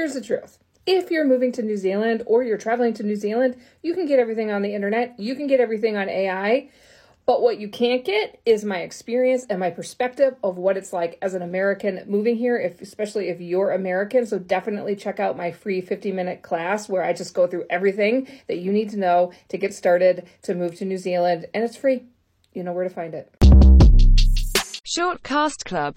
here's the truth. If you're moving to New Zealand or you're traveling to New Zealand, you can get everything on the internet, you can get everything on AI. But what you can't get is my experience and my perspective of what it's like as an American moving here, if especially if you're American. So definitely check out my free 50 minute class where I just go through everything that you need to know to get started to move to New Zealand. And it's free. You know where to find it. Shortcast Club